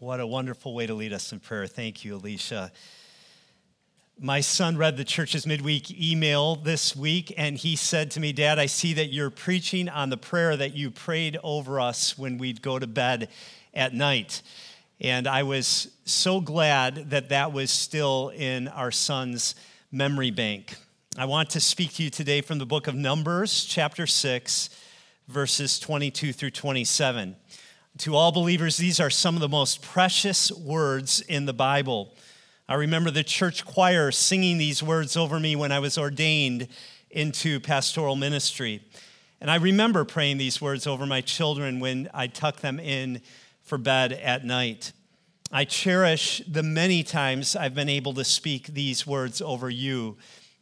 What a wonderful way to lead us in prayer. Thank you, Alicia. My son read the church's midweek email this week, and he said to me, Dad, I see that you're preaching on the prayer that you prayed over us when we'd go to bed at night. And I was so glad that that was still in our son's memory bank. I want to speak to you today from the book of Numbers, chapter 6, verses 22 through 27. To all believers, these are some of the most precious words in the Bible. I remember the church choir singing these words over me when I was ordained into pastoral ministry. And I remember praying these words over my children when I tuck them in for bed at night. I cherish the many times I've been able to speak these words over you,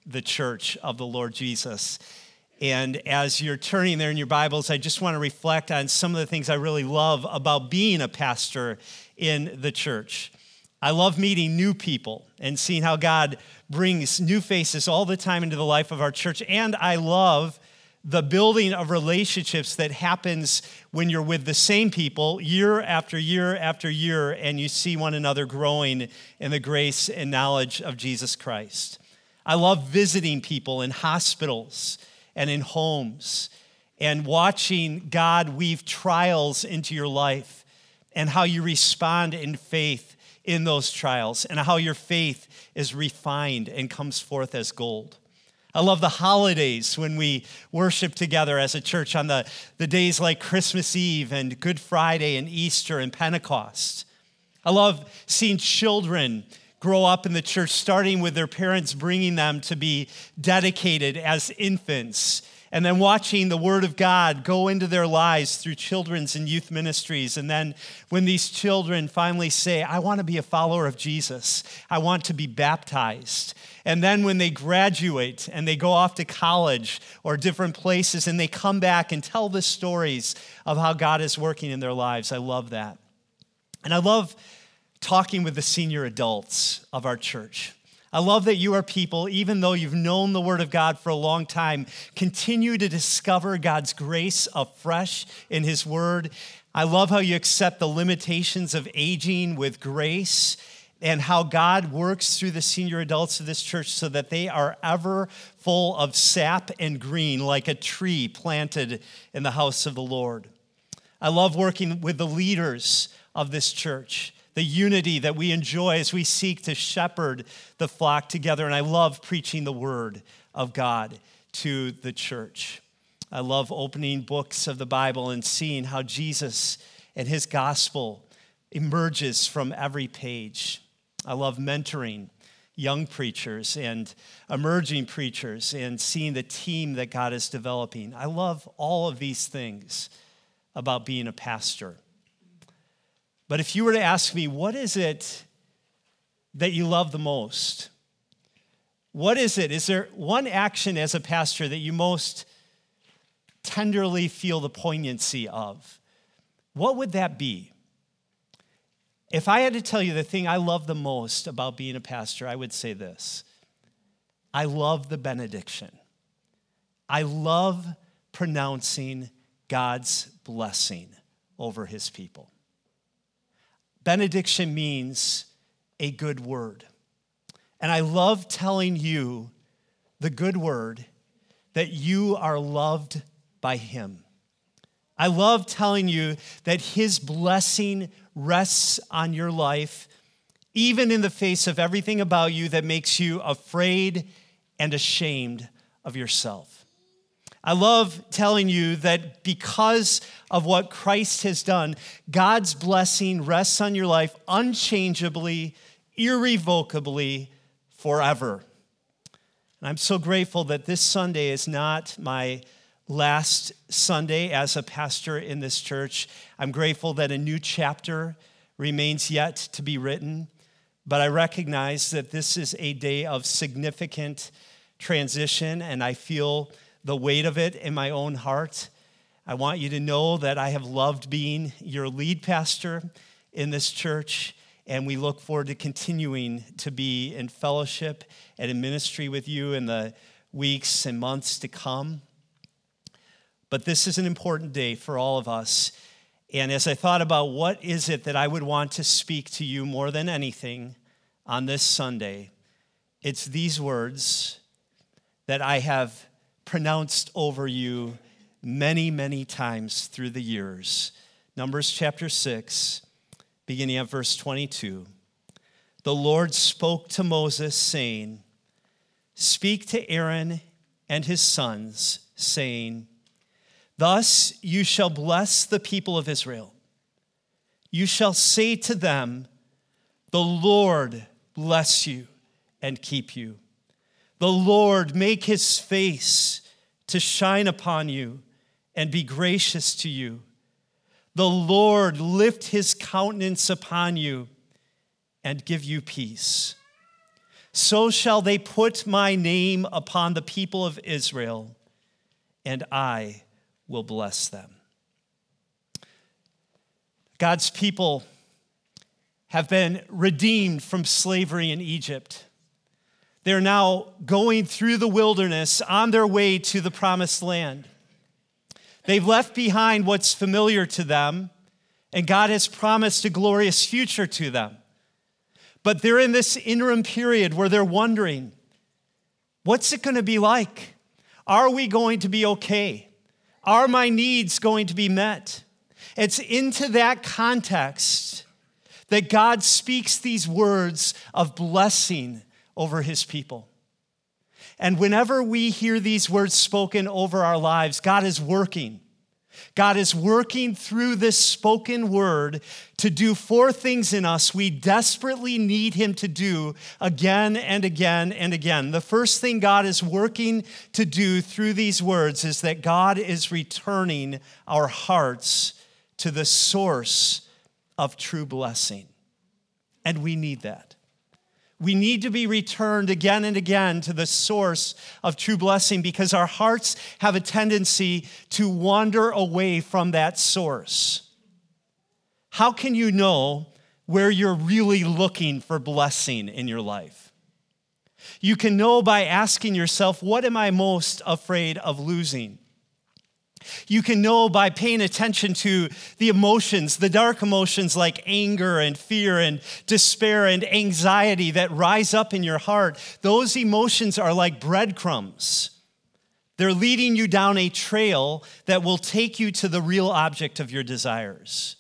the church of the Lord Jesus. And as you're turning there in your Bibles, I just want to reflect on some of the things I really love about being a pastor in the church. I love meeting new people and seeing how God brings new faces all the time into the life of our church. And I love the building of relationships that happens when you're with the same people year after year after year and you see one another growing in the grace and knowledge of Jesus Christ. I love visiting people in hospitals and in homes and watching God weave trials into your life and how you respond in faith in those trials and how your faith is refined and comes forth as gold. I love the holidays when we worship together as a church on the, the days like Christmas Eve and Good Friday and Easter and Pentecost. I love seeing children grow up in the church, starting with their parents bringing them to be dedicated as infants, and then watching the Word of God go into their lives through children's and youth ministries. And then when these children finally say, I want to be a follower of Jesus, I want to be baptized. And then when they graduate and they go off to college or different places and they come back and tell the stories of how God is working in their lives, I love that. And I love talking with the senior adults of our church. I love that you are people, even though you've known the Word of God for a long time, continue to discover God's grace afresh in His Word. I love how you accept the limitations of aging with grace and how God works through the senior adults of this church so that they are ever full of sap and green like a tree planted in the house of the Lord. I love working with the leaders of this church the unity that we enjoy as we seek to shepherd the flock together. And I love preaching the word of God to the church. I love opening books of the Bible and seeing how Jesus and his gospel emerges from every page. I love mentoring young preachers and emerging preachers and seeing the team that God is developing. I love all of these things about being a pastor. But if you were to ask me, what is it that you love the most? What is it? Is there one action as a pastor that you most tenderly feel the poignancy of? What would that be? If I had to tell you the thing I love the most about being a pastor, I would say this I love the benediction. I love pronouncing God's blessing over his people. Benediction means a good word. And I love telling you the good word that you are loved by Him. I love telling you that His blessing rests on your life, even in the face of everything about you that makes you afraid and ashamed of yourself. I love telling you that because of what Christ has done, God's blessing rests on your life unchangeably, irrevocably, forever. And I'm so grateful that this Sunday is not my last Sunday as a pastor in this church. I'm grateful that a new chapter remains yet to be written, but I recognize that this is a day of significant transition, and I feel the weight of it in my own heart. I want you to know that I have loved being your lead pastor in this church, and we look forward to continuing to be in fellowship and in ministry with you in the weeks and months to come. But this is an important day for all of us. And as I thought about what is it that I would want to speak to you more than anything on this Sunday, it's these words that I have pronounced over you many, many times through the years. Numbers chapter 6, beginning at verse 22. The Lord spoke to Moses, saying, Speak to Aaron and his sons, saying, Thus you shall bless the people of Israel. You shall say to them, The Lord bless you and keep you. The Lord make his face to shine upon you and be gracious to you. The Lord lift his countenance upon you and give you peace. So shall they put my name upon the people of Israel, and I will bless them. God's people have been redeemed from slavery in Egypt. They're now going through the wilderness on their way to the promised land. They've left behind what's familiar to them, and God has promised a glorious future to them. But they're in this interim period where they're wondering what's it going to be like? Are we going to be okay? Are my needs going to be met? It's into that context that God speaks these words of blessing over his people. And whenever we hear these words spoken over our lives, God is working. God is working through this spoken word to do four things in us we desperately need Him to do again and again and again. The first thing God is working to do through these words is that God is returning our hearts to the source of true blessing. And we need that. We need to be returned again and again to the source of true blessing because our hearts have a tendency to wander away from that source. How can you know where you're really looking for blessing in your life? You can know by asking yourself, What am I most afraid of losing? You can know by paying attention to the emotions, the dark emotions like anger and fear and despair and anxiety that rise up in your heart. Those emotions are like breadcrumbs. They're leading you down a trail that will take you to the real object of your desires.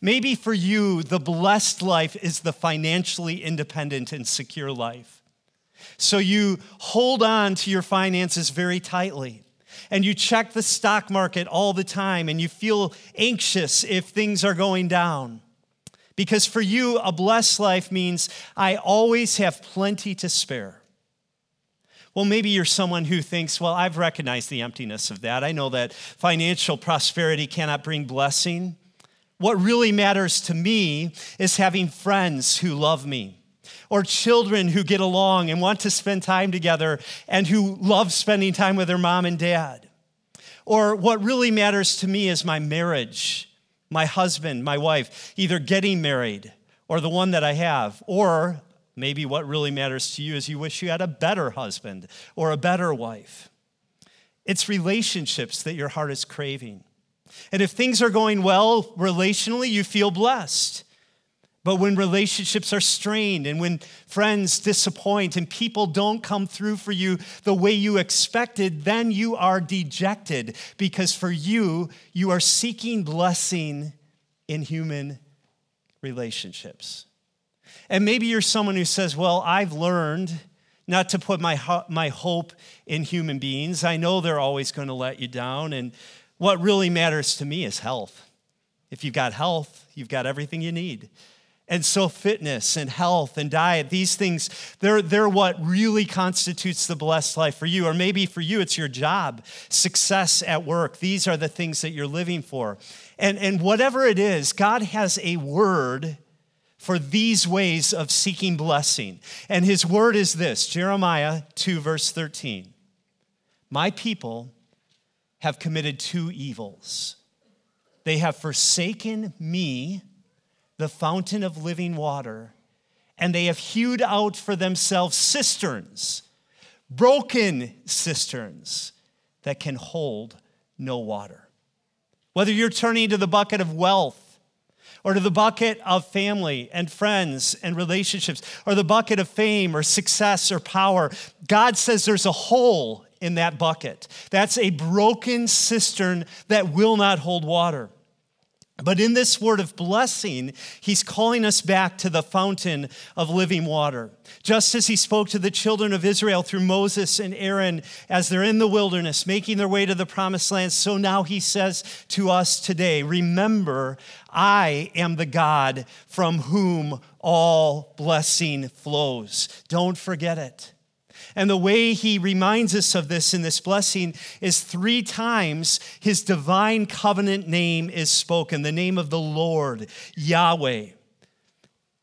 Maybe for you, the blessed life is the financially independent and secure life. So you hold on to your finances very tightly and you check the stock market all the time and you feel anxious if things are going down. Because for you, a blessed life means I always have plenty to spare. Well, maybe you're someone who thinks, well, I've recognized the emptiness of that. I know that financial prosperity cannot bring blessing. What really matters to me is having friends who love me or children who get along and want to spend time together and who love spending time with their mom and dad. Or what really matters to me is my marriage, my husband, my wife, either getting married or the one that I have, or maybe what really matters to you is you wish you had a better husband or a better wife. It's relationships that your heart is craving. And if things are going well relationally, you feel blessed. But when relationships are strained and when friends disappoint and people don't come through for you the way you expected, then you are dejected because for you, you are seeking blessing in human relationships. And maybe you're someone who says, Well, I've learned not to put my, my hope in human beings. I know they're always going to let you down. And what really matters to me is health. If you've got health, you've got everything you need. And so, fitness and health and diet, these things, they're, they're what really constitutes the blessed life for you. Or maybe for you, it's your job, success at work. These are the things that you're living for. And, and whatever it is, God has a word for these ways of seeking blessing. And his word is this Jeremiah 2, verse 13. My people have committed two evils. They have forsaken me the fountain of living water, and they have hewed out for themselves cisterns, broken cisterns that can hold no water. Whether you're turning to the bucket of wealth, or to the bucket of family and friends and relationships, or the bucket of fame or success or power, God says there's a hole in that bucket. That's a broken cistern that will not hold water. But in this word of blessing, he's calling us back to the fountain of living water. Just as he spoke to the children of Israel through Moses and Aaron as they're in the wilderness, making their way to the promised land, so now he says to us today Remember, I am the God from whom all blessing flows. Don't forget it. And the way he reminds us of this in this blessing is three times his divine covenant name is spoken. The name of the Lord, Yahweh,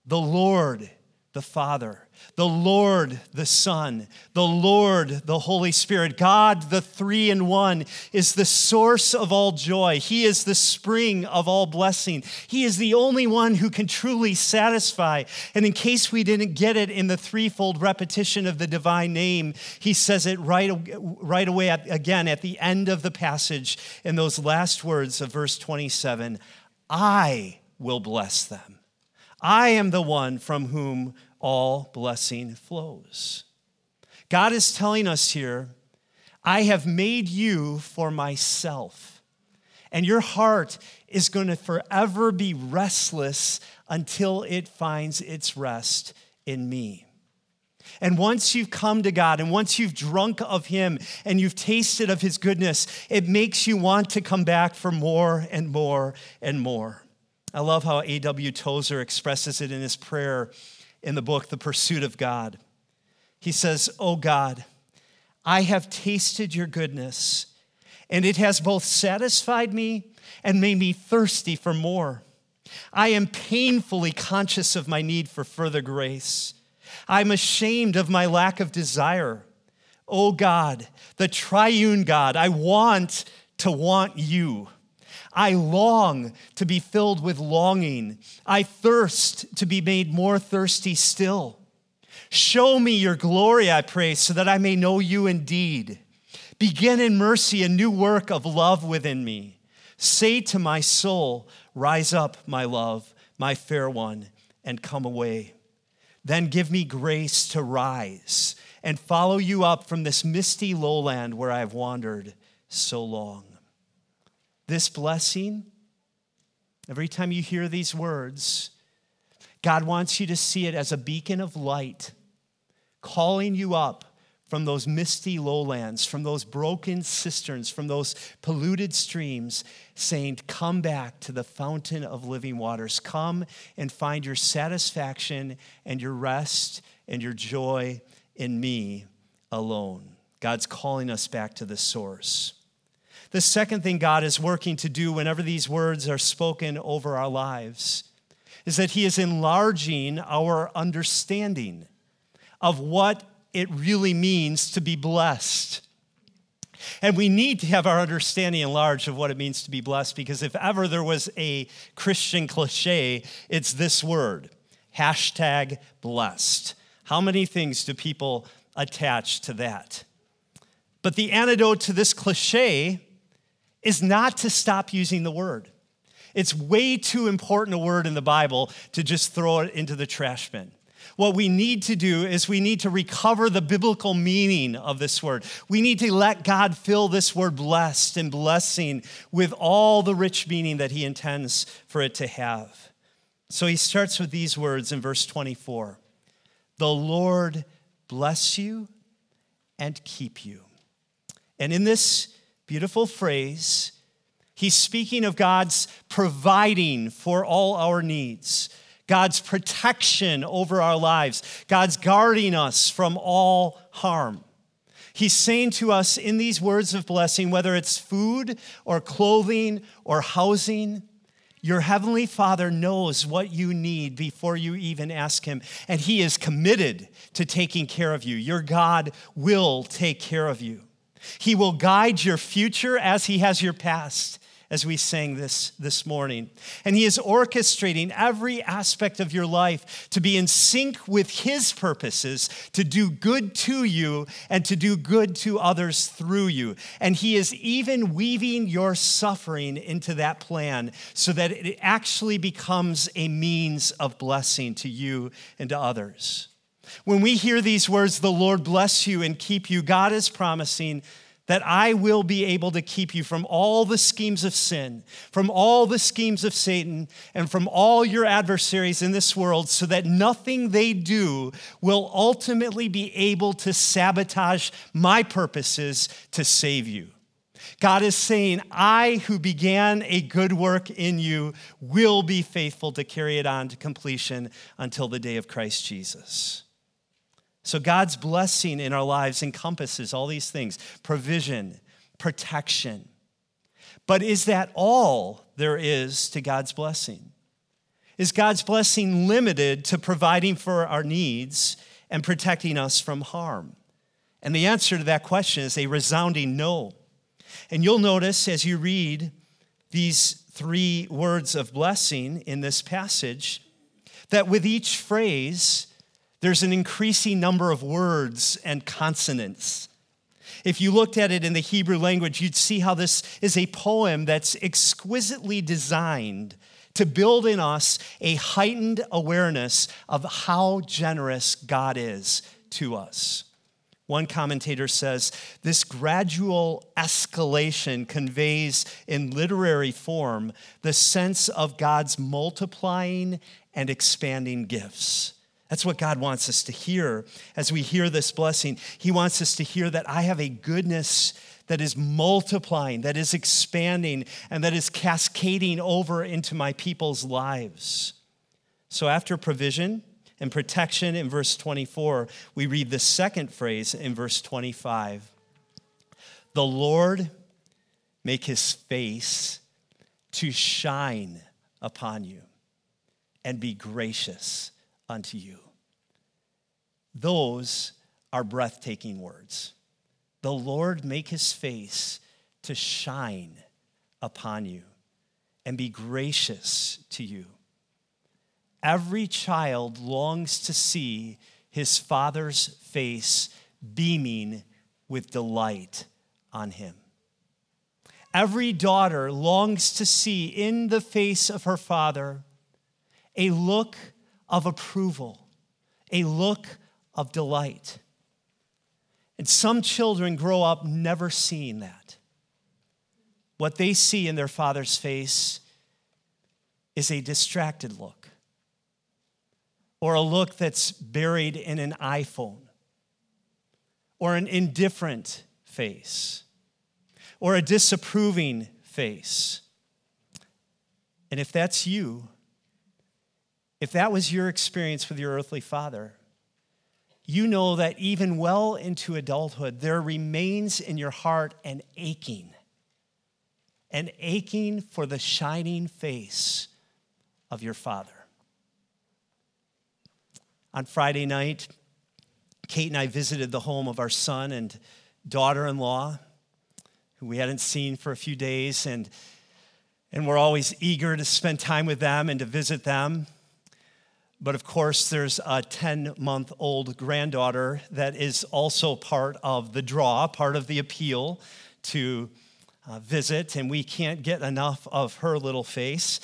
the Lord, the Father the Lord, the Son, the Lord, the Holy Spirit. God, the three in one, is the source of all joy. He is the spring of all blessing. He is the only one who can truly satisfy. And in case we didn't get it in the threefold repetition of the divine name, he says it right, right away at, again at the end of the passage in those last words of verse 27 I will bless them. I am the one from whom all blessing flows. God is telling us here, I have made you for myself. And your heart is going to forever be restless until it finds its rest in me. And once you've come to God and once you've drunk of Him and you've tasted of His goodness, it makes you want to come back for more and more and more. I love how A.W. Tozer expresses it in his prayer in the book, The Pursuit of God. He says, Oh God, I have tasted your goodness, and it has both satisfied me and made me thirsty for more. I am painfully conscious of my need for further grace. I'm ashamed of my lack of desire. Oh God, the triune God, I want to want you. I long to be filled with longing. I thirst to be made more thirsty still. Show me your glory, I pray, so that I may know you indeed. Begin in mercy a new work of love within me. Say to my soul, Rise up, my love, my fair one, and come away. Then give me grace to rise and follow you up from this misty lowland where I have wandered so long. This blessing, every time you hear these words, God wants you to see it as a beacon of light, calling you up from those misty lowlands, from those broken cisterns, from those polluted streams, saying, Come back to the fountain of living waters. Come and find your satisfaction and your rest and your joy in me alone. God's calling us back to the source. The second thing God is working to do whenever these words are spoken over our lives is that He is enlarging our understanding of what it really means to be blessed. And we need to have our understanding enlarged of what it means to be blessed because if ever there was a Christian cliche, it's this word hashtag blessed. How many things do people attach to that? But the antidote to this cliche is not to stop using the word. It's way too important a word in the Bible to just throw it into the trash bin. What we need to do is we need to recover the biblical meaning of this word. We need to let God fill this word blessed and blessing with all the rich meaning that He intends for it to have. So he starts with these words in verse 24 The Lord bless you and keep you. And in this Beautiful phrase. He's speaking of God's providing for all our needs, God's protection over our lives, God's guarding us from all harm. He's saying to us in these words of blessing, whether it's food or clothing or housing, your heavenly Father knows what you need before you even ask Him, and He is committed to taking care of you. Your God will take care of you. He will guide your future as He has your past, as we sang this this morning. And He is orchestrating every aspect of your life to be in sync with His purposes, to do good to you and to do good to others through you. And He is even weaving your suffering into that plan so that it actually becomes a means of blessing to you and to others. When we hear these words, the Lord bless you and keep you, God is promising that I will be able to keep you from all the schemes of sin, from all the schemes of Satan, and from all your adversaries in this world, so that nothing they do will ultimately be able to sabotage my purposes to save you. God is saying, I who began a good work in you will be faithful to carry it on to completion until the day of Christ Jesus. So, God's blessing in our lives encompasses all these things provision, protection. But is that all there is to God's blessing? Is God's blessing limited to providing for our needs and protecting us from harm? And the answer to that question is a resounding no. And you'll notice as you read these three words of blessing in this passage that with each phrase, there's an increasing number of words and consonants. If you looked at it in the Hebrew language, you'd see how this is a poem that's exquisitely designed to build in us a heightened awareness of how generous God is to us. One commentator says this gradual escalation conveys in literary form the sense of God's multiplying and expanding gifts. That's what God wants us to hear as we hear this blessing. He wants us to hear that I have a goodness that is multiplying, that is expanding, and that is cascading over into my people's lives. So, after provision and protection in verse 24, we read the second phrase in verse 25 The Lord make his face to shine upon you and be gracious unto you. Those are breathtaking words. The Lord make his face to shine upon you and be gracious to you. Every child longs to see his father's face beaming with delight on him. Every daughter longs to see in the face of her father a look of approval, a look of delight. And some children grow up never seeing that. What they see in their father's face is a distracted look, or a look that's buried in an iPhone, or an indifferent face, or a disapproving face. And if that's you, if that was your experience with your earthly father, you know that even well into adulthood, there remains in your heart an aching, an aching for the shining face of your father. On Friday night, Kate and I visited the home of our son and daughter in law, who we hadn't seen for a few days, and, and we're always eager to spend time with them and to visit them. But of course, there's a 10 month old granddaughter that is also part of the draw, part of the appeal to uh, visit, and we can't get enough of her little face.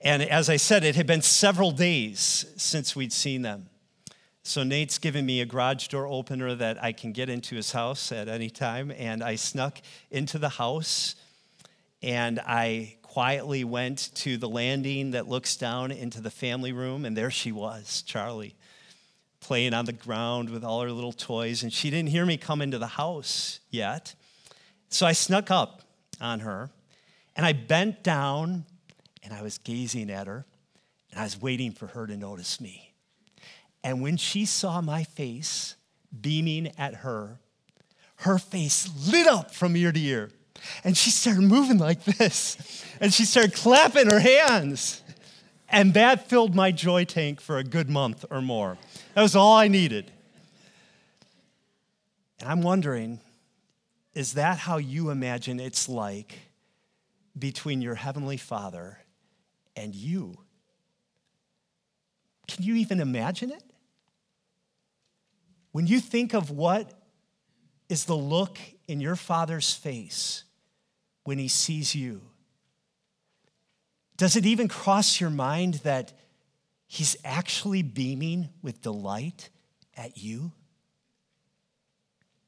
And as I said, it had been several days since we'd seen them. So Nate's given me a garage door opener that I can get into his house at any time. And I snuck into the house and I quietly went to the landing that looks down into the family room, and there she was, Charlie, playing on the ground with all her little toys. And she didn't hear me come into the house yet. So I snuck up on her, and I bent down, and I was gazing at her, and I was waiting for her to notice me. And when she saw my face beaming at her, her face lit up from ear to ear. And she started moving like this. And she started clapping her hands. And that filled my joy tank for a good month or more. That was all I needed. And I'm wondering is that how you imagine it's like between your heavenly Father and you. Can you even imagine it? When you think of what is the look in your Father's face when He sees you, does it even cross your mind that He's actually beaming with delight at you?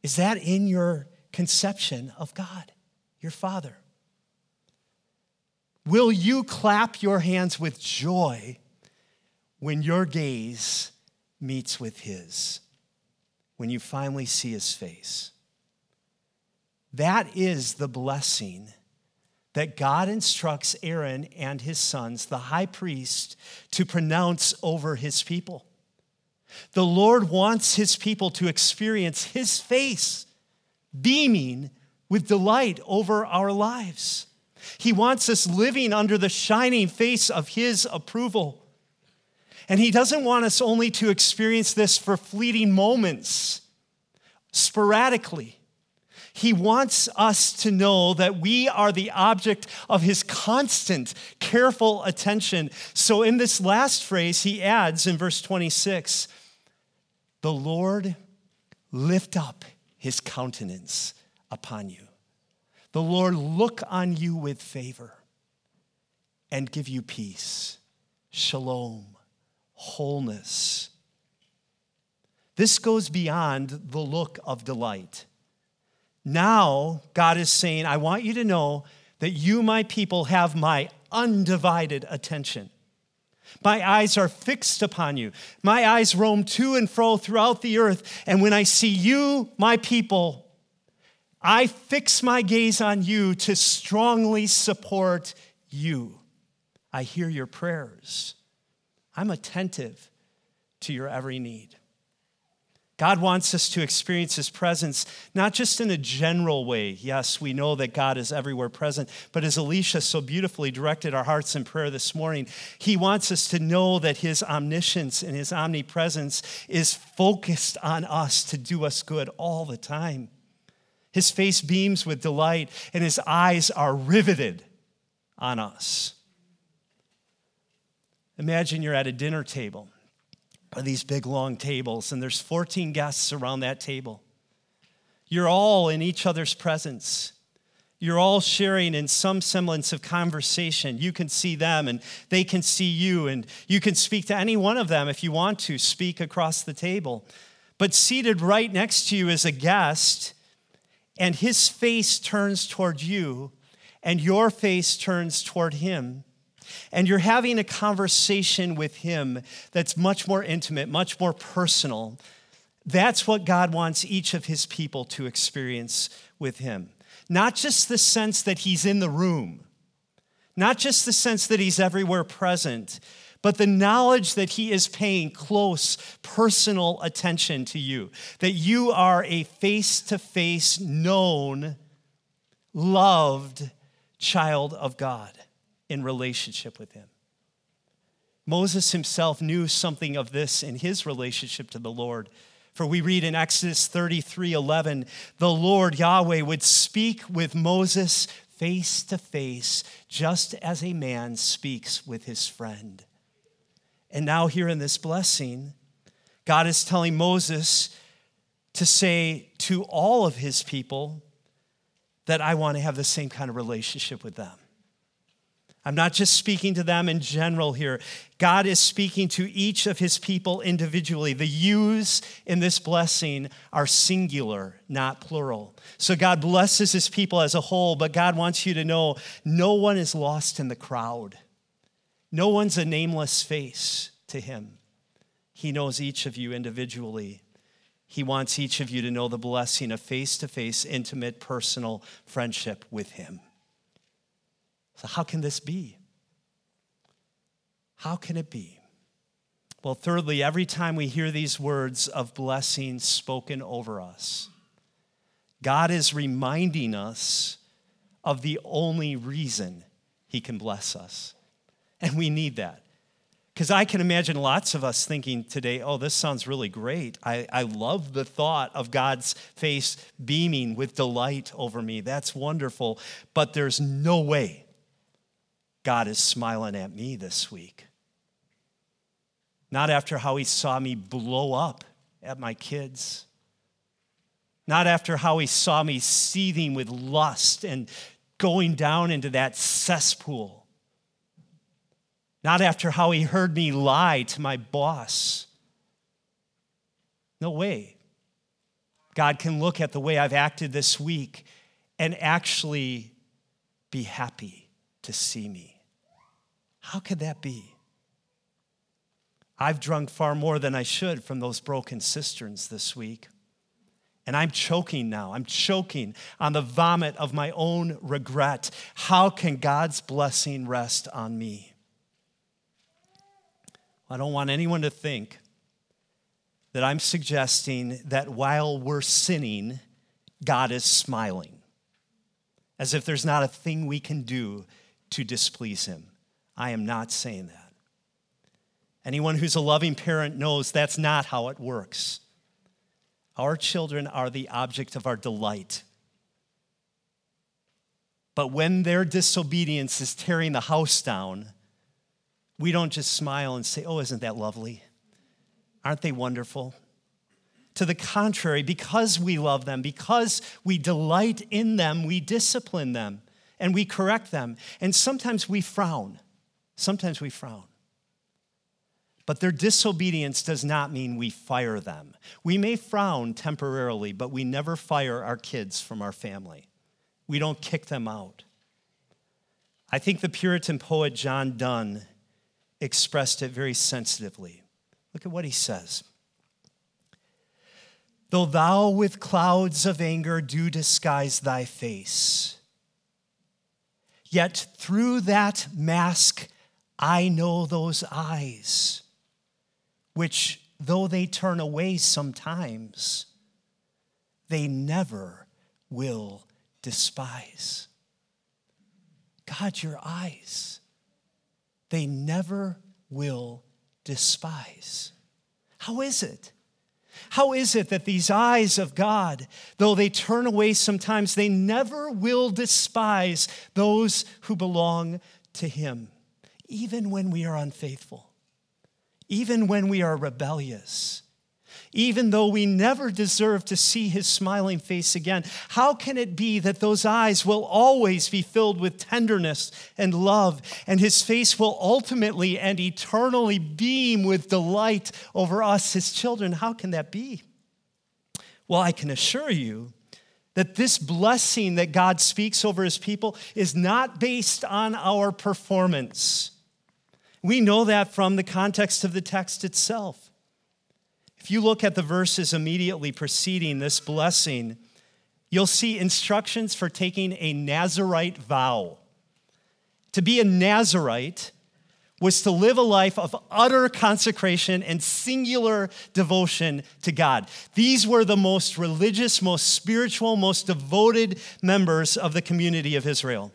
Is that in your conception of God, your Father? Will you clap your hands with joy when your gaze meets with His, when you finally see His face? That is the blessing that God instructs Aaron and his sons, the high priest, to pronounce over his people. The Lord wants his people to experience his face beaming with delight over our lives. He wants us living under the shining face of his approval. And he doesn't want us only to experience this for fleeting moments, sporadically. He wants us to know that we are the object of his constant, careful attention. So, in this last phrase, he adds in verse 26 the Lord lift up his countenance upon you. The Lord look on you with favor and give you peace, shalom, wholeness. This goes beyond the look of delight. Now, God is saying, I want you to know that you, my people, have my undivided attention. My eyes are fixed upon you. My eyes roam to and fro throughout the earth. And when I see you, my people, I fix my gaze on you to strongly support you. I hear your prayers. I'm attentive to your every need. God wants us to experience His presence, not just in a general way. Yes, we know that God is everywhere present, but as Alicia so beautifully directed our hearts in prayer this morning, He wants us to know that His omniscience and His omnipresence is focused on us to do us good all the time. His face beams with delight, and His eyes are riveted on us. Imagine you're at a dinner table are these big long tables, and there's 14 guests around that table. You're all in each other's presence. You're all sharing in some semblance of conversation. You can see them and they can see you, and you can speak to any one of them if you want to, speak across the table. But seated right next to you is a guest, and his face turns toward you, and your face turns toward him and you're having a conversation with Him that's much more intimate, much more personal. That's what God wants each of His people to experience with Him. Not just the sense that He's in the room, not just the sense that He's everywhere present, but the knowledge that He is paying close, personal attention to you, that you are a face to face, known, loved child of God in relationship with him. Moses himself knew something of this in his relationship to the Lord. For we read in Exodus 33 11, the Lord Yahweh would speak with Moses face to face, just as a man speaks with his friend. And now, here in this blessing, God is telling Moses to say to all of his people that I want to have the same kind of relationship with them. I'm not just speaking to them in general here. God is speaking to each of his people individually. The yous in this blessing are singular, not plural. So God blesses his people as a whole, but God wants you to know no one is lost in the crowd. No one's a nameless face to him. He knows each of you individually. He wants each of you to know the blessing of face to face, intimate, personal friendship with him. So, how can this be? How can it be? Well, thirdly, every time we hear these words of blessing spoken over us, God is reminding us of the only reason He can bless us. And we need that. Because I can imagine lots of us thinking today, oh, this sounds really great. I, I love the thought of God's face beaming with delight over me. That's wonderful. But there's no way God is smiling at me this week. Not after how he saw me blow up at my kids. Not after how he saw me seething with lust and going down into that cesspool. Not after how he heard me lie to my boss. No way. God can look at the way I've acted this week and actually be happy to see me. How could that be? I've drunk far more than I should from those broken cisterns this week. And I'm choking now. I'm choking on the vomit of my own regret. How can God's blessing rest on me? I don't want anyone to think that I'm suggesting that while we're sinning, God is smiling, as if there's not a thing we can do to displease Him. I am not saying that. Anyone who's a loving parent knows that's not how it works. Our children are the object of our delight. But when their disobedience is tearing the house down, we don't just smile and say, Oh, isn't that lovely? Aren't they wonderful? To the contrary, because we love them, because we delight in them, we discipline them and we correct them. And sometimes we frown. Sometimes we frown. But their disobedience does not mean we fire them. We may frown temporarily, but we never fire our kids from our family. We don't kick them out. I think the Puritan poet John Donne expressed it very sensitively. Look at what he says. Though thou with clouds of anger do disguise thy face, yet through that mask I know those eyes which, though they turn away sometimes, they never will despise. God, your eyes, they never will despise. How is it? How is it that these eyes of God, though they turn away sometimes, they never will despise those who belong to Him, even when we are unfaithful? even when we are rebellious, even though we never deserve to see his smiling face again, how can it be that those eyes will always be filled with tenderness and love, and his face will ultimately and eternally beam with delight over us, his children? How can that be? Well, I can assure you that this blessing that God speaks over his people is not based on our performance. We know that from the context of the text itself. If you look at the verses immediately preceding this blessing, you'll see instructions for taking a Nazarite vow. To be a Nazarite was to live a life of utter consecration and singular devotion to God. These were the most religious, most spiritual, most devoted members of the community of Israel.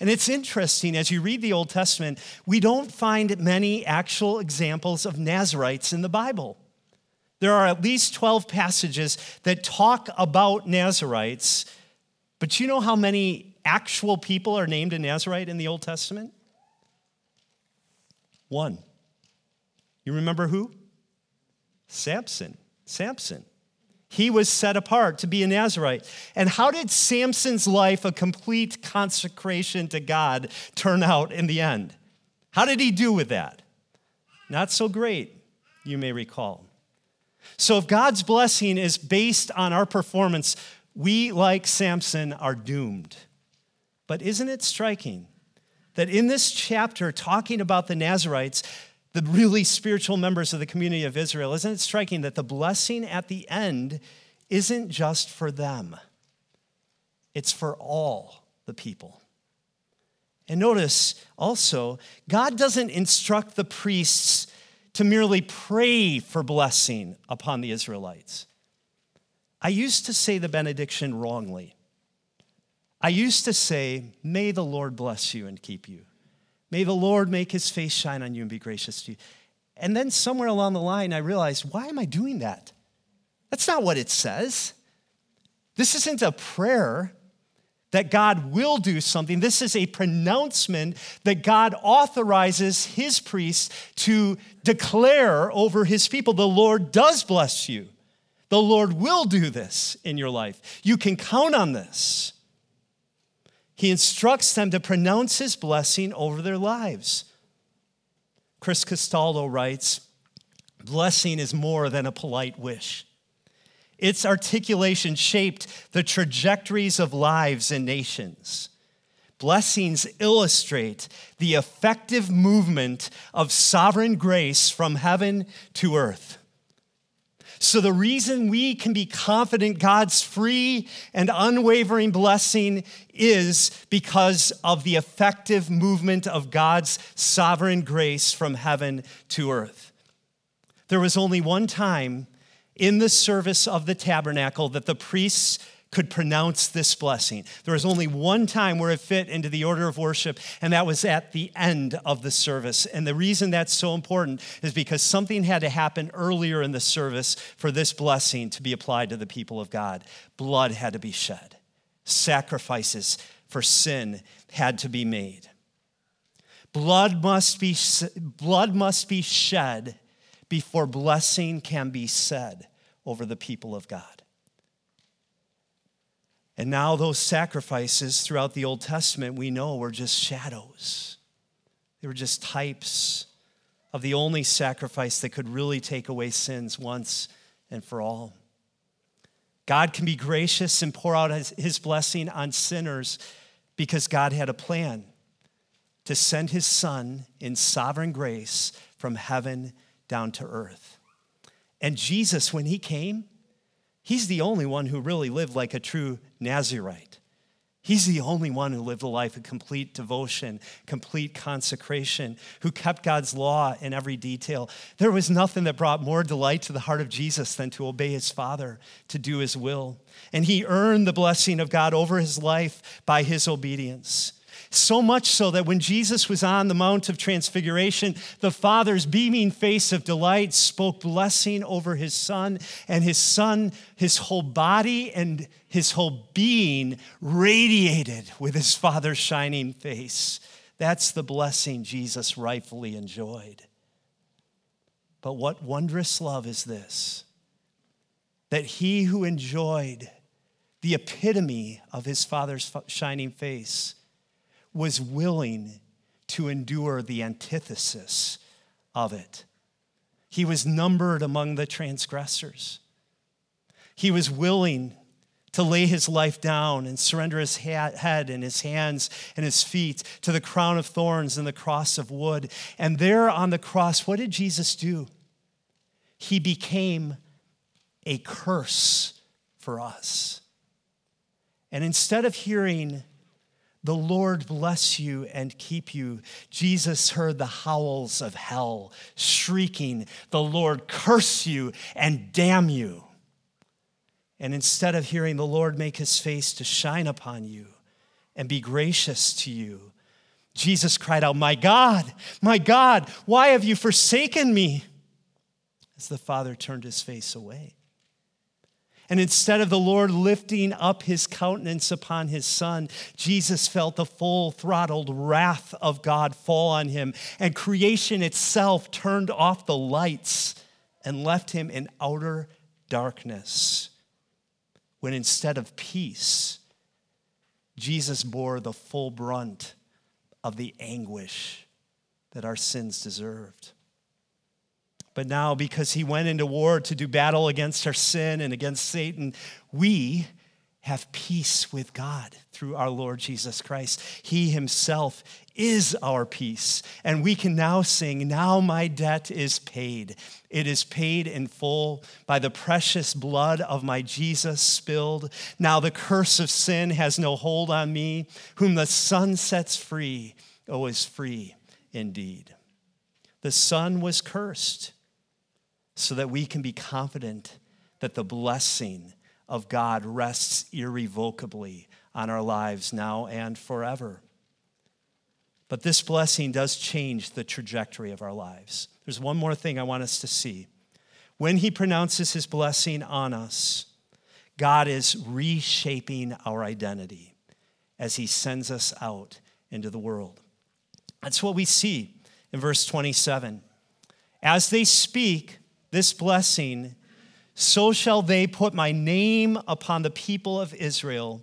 And it's interesting as you read the Old Testament, we don't find many actual examples of Nazarites in the Bible. There are at least 12 passages that talk about Nazarites, but you know how many actual people are named a Nazarite in the Old Testament? One. You remember who? Samson. Samson. He was set apart to be a Nazarite. And how did Samson's life, a complete consecration to God, turn out in the end? How did he do with that? Not so great, you may recall. So, if God's blessing is based on our performance, we, like Samson, are doomed. But isn't it striking that in this chapter, talking about the Nazarites, the really spiritual members of the community of Israel, isn't it striking that the blessing at the end isn't just for them? It's for all the people. And notice also, God doesn't instruct the priests to merely pray for blessing upon the Israelites. I used to say the benediction wrongly. I used to say, May the Lord bless you and keep you. May the Lord make his face shine on you and be gracious to you. And then somewhere along the line, I realized, why am I doing that? That's not what it says. This isn't a prayer that God will do something. This is a pronouncement that God authorizes his priests to declare over his people the Lord does bless you. The Lord will do this in your life. You can count on this. He instructs them to pronounce his blessing over their lives. Chris Castaldo writes Blessing is more than a polite wish. Its articulation shaped the trajectories of lives and nations. Blessings illustrate the effective movement of sovereign grace from heaven to earth. So, the reason we can be confident God's free and unwavering blessing is because of the effective movement of God's sovereign grace from heaven to earth. There was only one time in the service of the tabernacle that the priests could pronounce this blessing. There was only one time where it fit into the order of worship, and that was at the end of the service. And the reason that's so important is because something had to happen earlier in the service for this blessing to be applied to the people of God. Blood had to be shed, sacrifices for sin had to be made. Blood must be, blood must be shed before blessing can be said over the people of God. And now, those sacrifices throughout the Old Testament, we know were just shadows. They were just types of the only sacrifice that could really take away sins once and for all. God can be gracious and pour out his blessing on sinners because God had a plan to send his son in sovereign grace from heaven down to earth. And Jesus, when he came, he's the only one who really lived like a true Nazarite. He's the only one who lived a life of complete devotion, complete consecration, who kept God's law in every detail. There was nothing that brought more delight to the heart of Jesus than to obey his Father, to do his will. And he earned the blessing of God over his life by his obedience. So much so that when Jesus was on the Mount of Transfiguration, the Father's beaming face of delight spoke blessing over his Son, and his Son, his whole body and his whole being radiated with his Father's shining face. That's the blessing Jesus rightfully enjoyed. But what wondrous love is this? That he who enjoyed the epitome of his Father's shining face was willing to endure the antithesis of it. He was numbered among the transgressors. He was willing to lay his life down and surrender his head and his hands and his feet to the crown of thorns and the cross of wood. And there on the cross, what did Jesus do? He became a curse for us. And instead of hearing the Lord bless you and keep you. Jesus heard the howls of hell, shrieking, The Lord curse you and damn you. And instead of hearing the Lord make his face to shine upon you and be gracious to you, Jesus cried out, My God, my God, why have you forsaken me? As the Father turned his face away. And instead of the Lord lifting up his countenance upon his son, Jesus felt the full throttled wrath of God fall on him. And creation itself turned off the lights and left him in outer darkness. When instead of peace, Jesus bore the full brunt of the anguish that our sins deserved. But now, because he went into war to do battle against our sin and against Satan, we have peace with God through our Lord Jesus Christ. He himself is our peace. And we can now sing, Now my debt is paid. It is paid in full by the precious blood of my Jesus spilled. Now the curse of sin has no hold on me. Whom the Son sets free, oh, is free indeed. The Son was cursed so that we can be confident that the blessing of God rests irrevocably on our lives now and forever. But this blessing does change the trajectory of our lives. There's one more thing I want us to see. When he pronounces his blessing on us, God is reshaping our identity. as he sends us out into the world. That's what we see in verse 27. As they speak this blessing, so shall they put my name upon the people of Israel,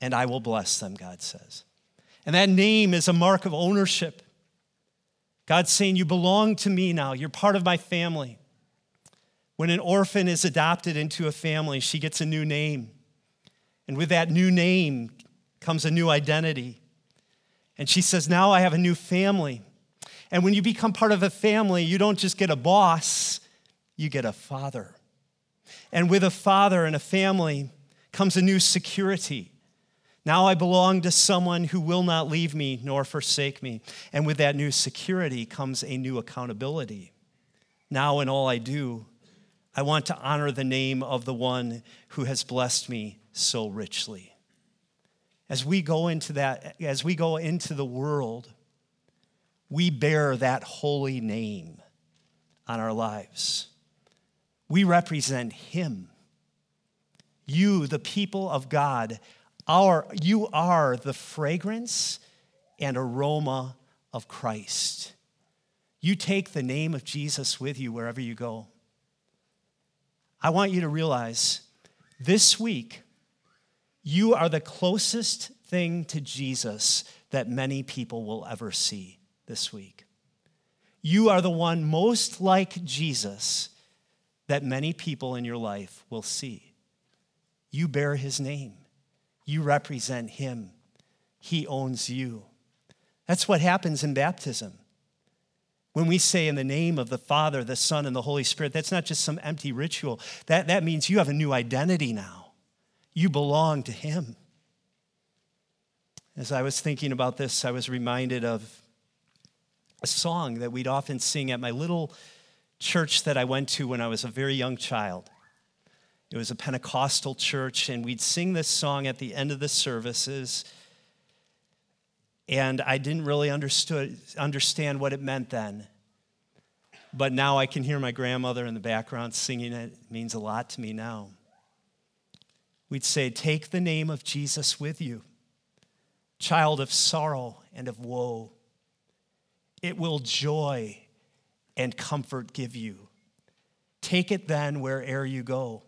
and I will bless them, God says. And that name is a mark of ownership. God's saying, You belong to me now. You're part of my family. When an orphan is adopted into a family, she gets a new name. And with that new name comes a new identity. And she says, Now I have a new family. And when you become part of a family, you don't just get a boss, you get a father. And with a father and a family comes a new security. Now I belong to someone who will not leave me nor forsake me. And with that new security comes a new accountability. Now, in all I do, I want to honor the name of the one who has blessed me so richly. As we go into that, as we go into the world, we bear that holy name on our lives. We represent Him. You, the people of God, are, you are the fragrance and aroma of Christ. You take the name of Jesus with you wherever you go. I want you to realize this week, you are the closest thing to Jesus that many people will ever see this week. You are the one most like Jesus that many people in your life will see. You bear his name, you represent him, he owns you. That's what happens in baptism. When we say in the name of the Father, the Son, and the Holy Spirit, that's not just some empty ritual. That, that means you have a new identity now. You belong to Him. As I was thinking about this, I was reminded of a song that we'd often sing at my little church that I went to when I was a very young child. It was a Pentecostal church, and we'd sing this song at the end of the services. And I didn't really understood, understand what it meant then. But now I can hear my grandmother in the background singing it. It means a lot to me now. We'd say, Take the name of Jesus with you, child of sorrow and of woe. It will joy and comfort give you. Take it then where'er you go.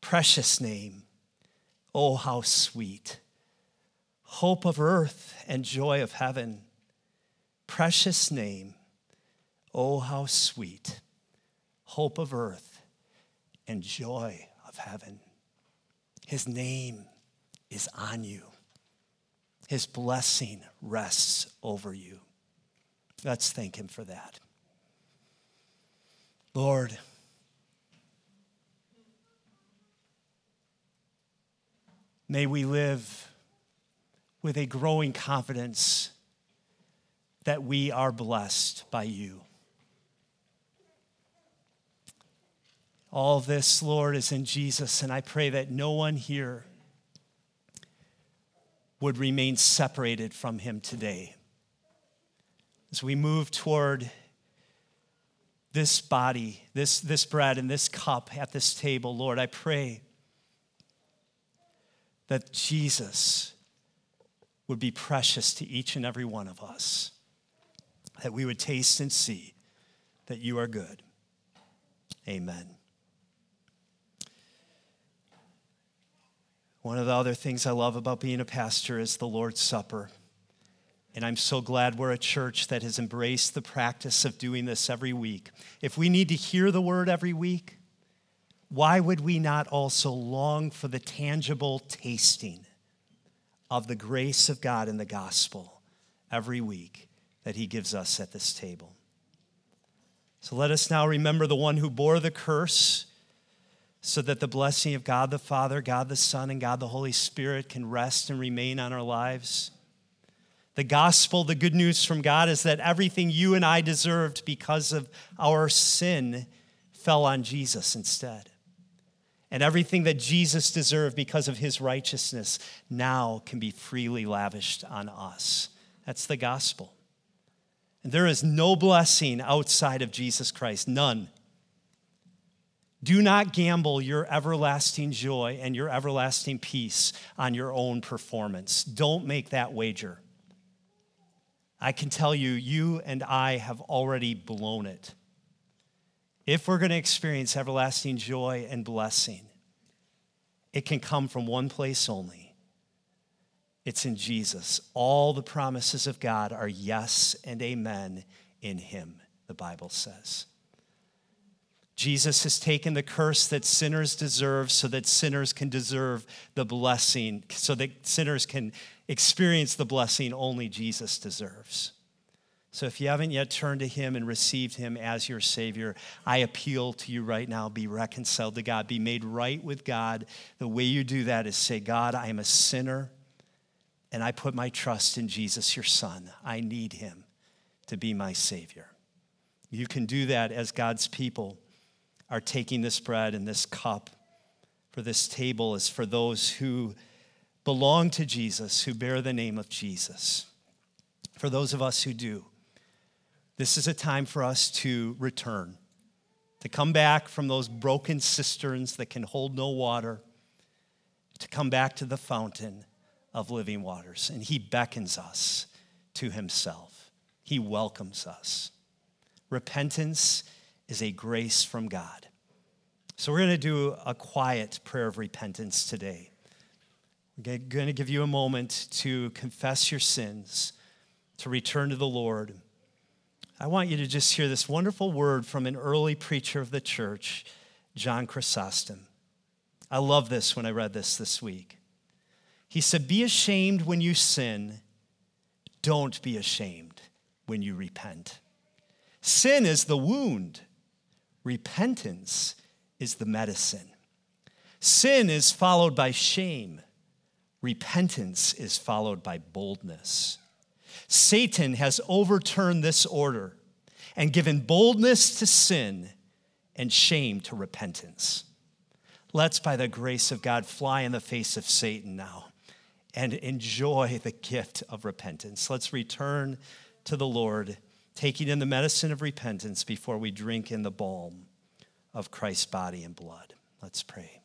Precious name, oh, how sweet. Hope of earth and joy of heaven. Precious name, oh, how sweet. Hope of earth and joy of heaven. His name is on you. His blessing rests over you. Let's thank Him for that. Lord, may we live with a growing confidence that we are blessed by you. All this, Lord, is in Jesus, and I pray that no one here would remain separated from him today. As we move toward this body, this, this bread, and this cup at this table, Lord, I pray that Jesus would be precious to each and every one of us, that we would taste and see that you are good. Amen. One of the other things I love about being a pastor is the Lord's Supper. And I'm so glad we're a church that has embraced the practice of doing this every week. If we need to hear the word every week, why would we not also long for the tangible tasting of the grace of God in the gospel every week that he gives us at this table? So let us now remember the one who bore the curse so that the blessing of God the Father, God the Son, and God the Holy Spirit can rest and remain on our lives. The gospel, the good news from God, is that everything you and I deserved because of our sin fell on Jesus instead. And everything that Jesus deserved because of his righteousness now can be freely lavished on us. That's the gospel. And there is no blessing outside of Jesus Christ, none. Do not gamble your everlasting joy and your everlasting peace on your own performance. Don't make that wager. I can tell you, you and I have already blown it. If we're going to experience everlasting joy and blessing, it can come from one place only. It's in Jesus. All the promises of God are yes and amen in Him, the Bible says. Jesus has taken the curse that sinners deserve so that sinners can deserve the blessing, so that sinners can experience the blessing only Jesus deserves. So if you haven't yet turned to Him and received Him as your Savior, I appeal to you right now be reconciled to God, be made right with God. The way you do that is say, God, I am a sinner and I put my trust in Jesus, your Son. I need Him to be my Savior. You can do that as God's people are taking this bread and this cup. For this table is for those who belong to Jesus, who bear the name of Jesus. For those of us who do, this is a time for us to return, to come back from those broken cisterns that can hold no water, to come back to the fountain of living waters. And He beckons us to Himself, He welcomes us. Repentance is a grace from God. So we're going to do a quiet prayer of repentance today. We're going to give you a moment to confess your sins, to return to the Lord. I want you to just hear this wonderful word from an early preacher of the church, John Chrysostom. I love this when I read this this week. He said, Be ashamed when you sin, don't be ashamed when you repent. Sin is the wound Repentance is the medicine. Sin is followed by shame. Repentance is followed by boldness. Satan has overturned this order and given boldness to sin and shame to repentance. Let's, by the grace of God, fly in the face of Satan now and enjoy the gift of repentance. Let's return to the Lord taking in the medicine of repentance before we drink in the balm of Christ's body and blood. Let's pray.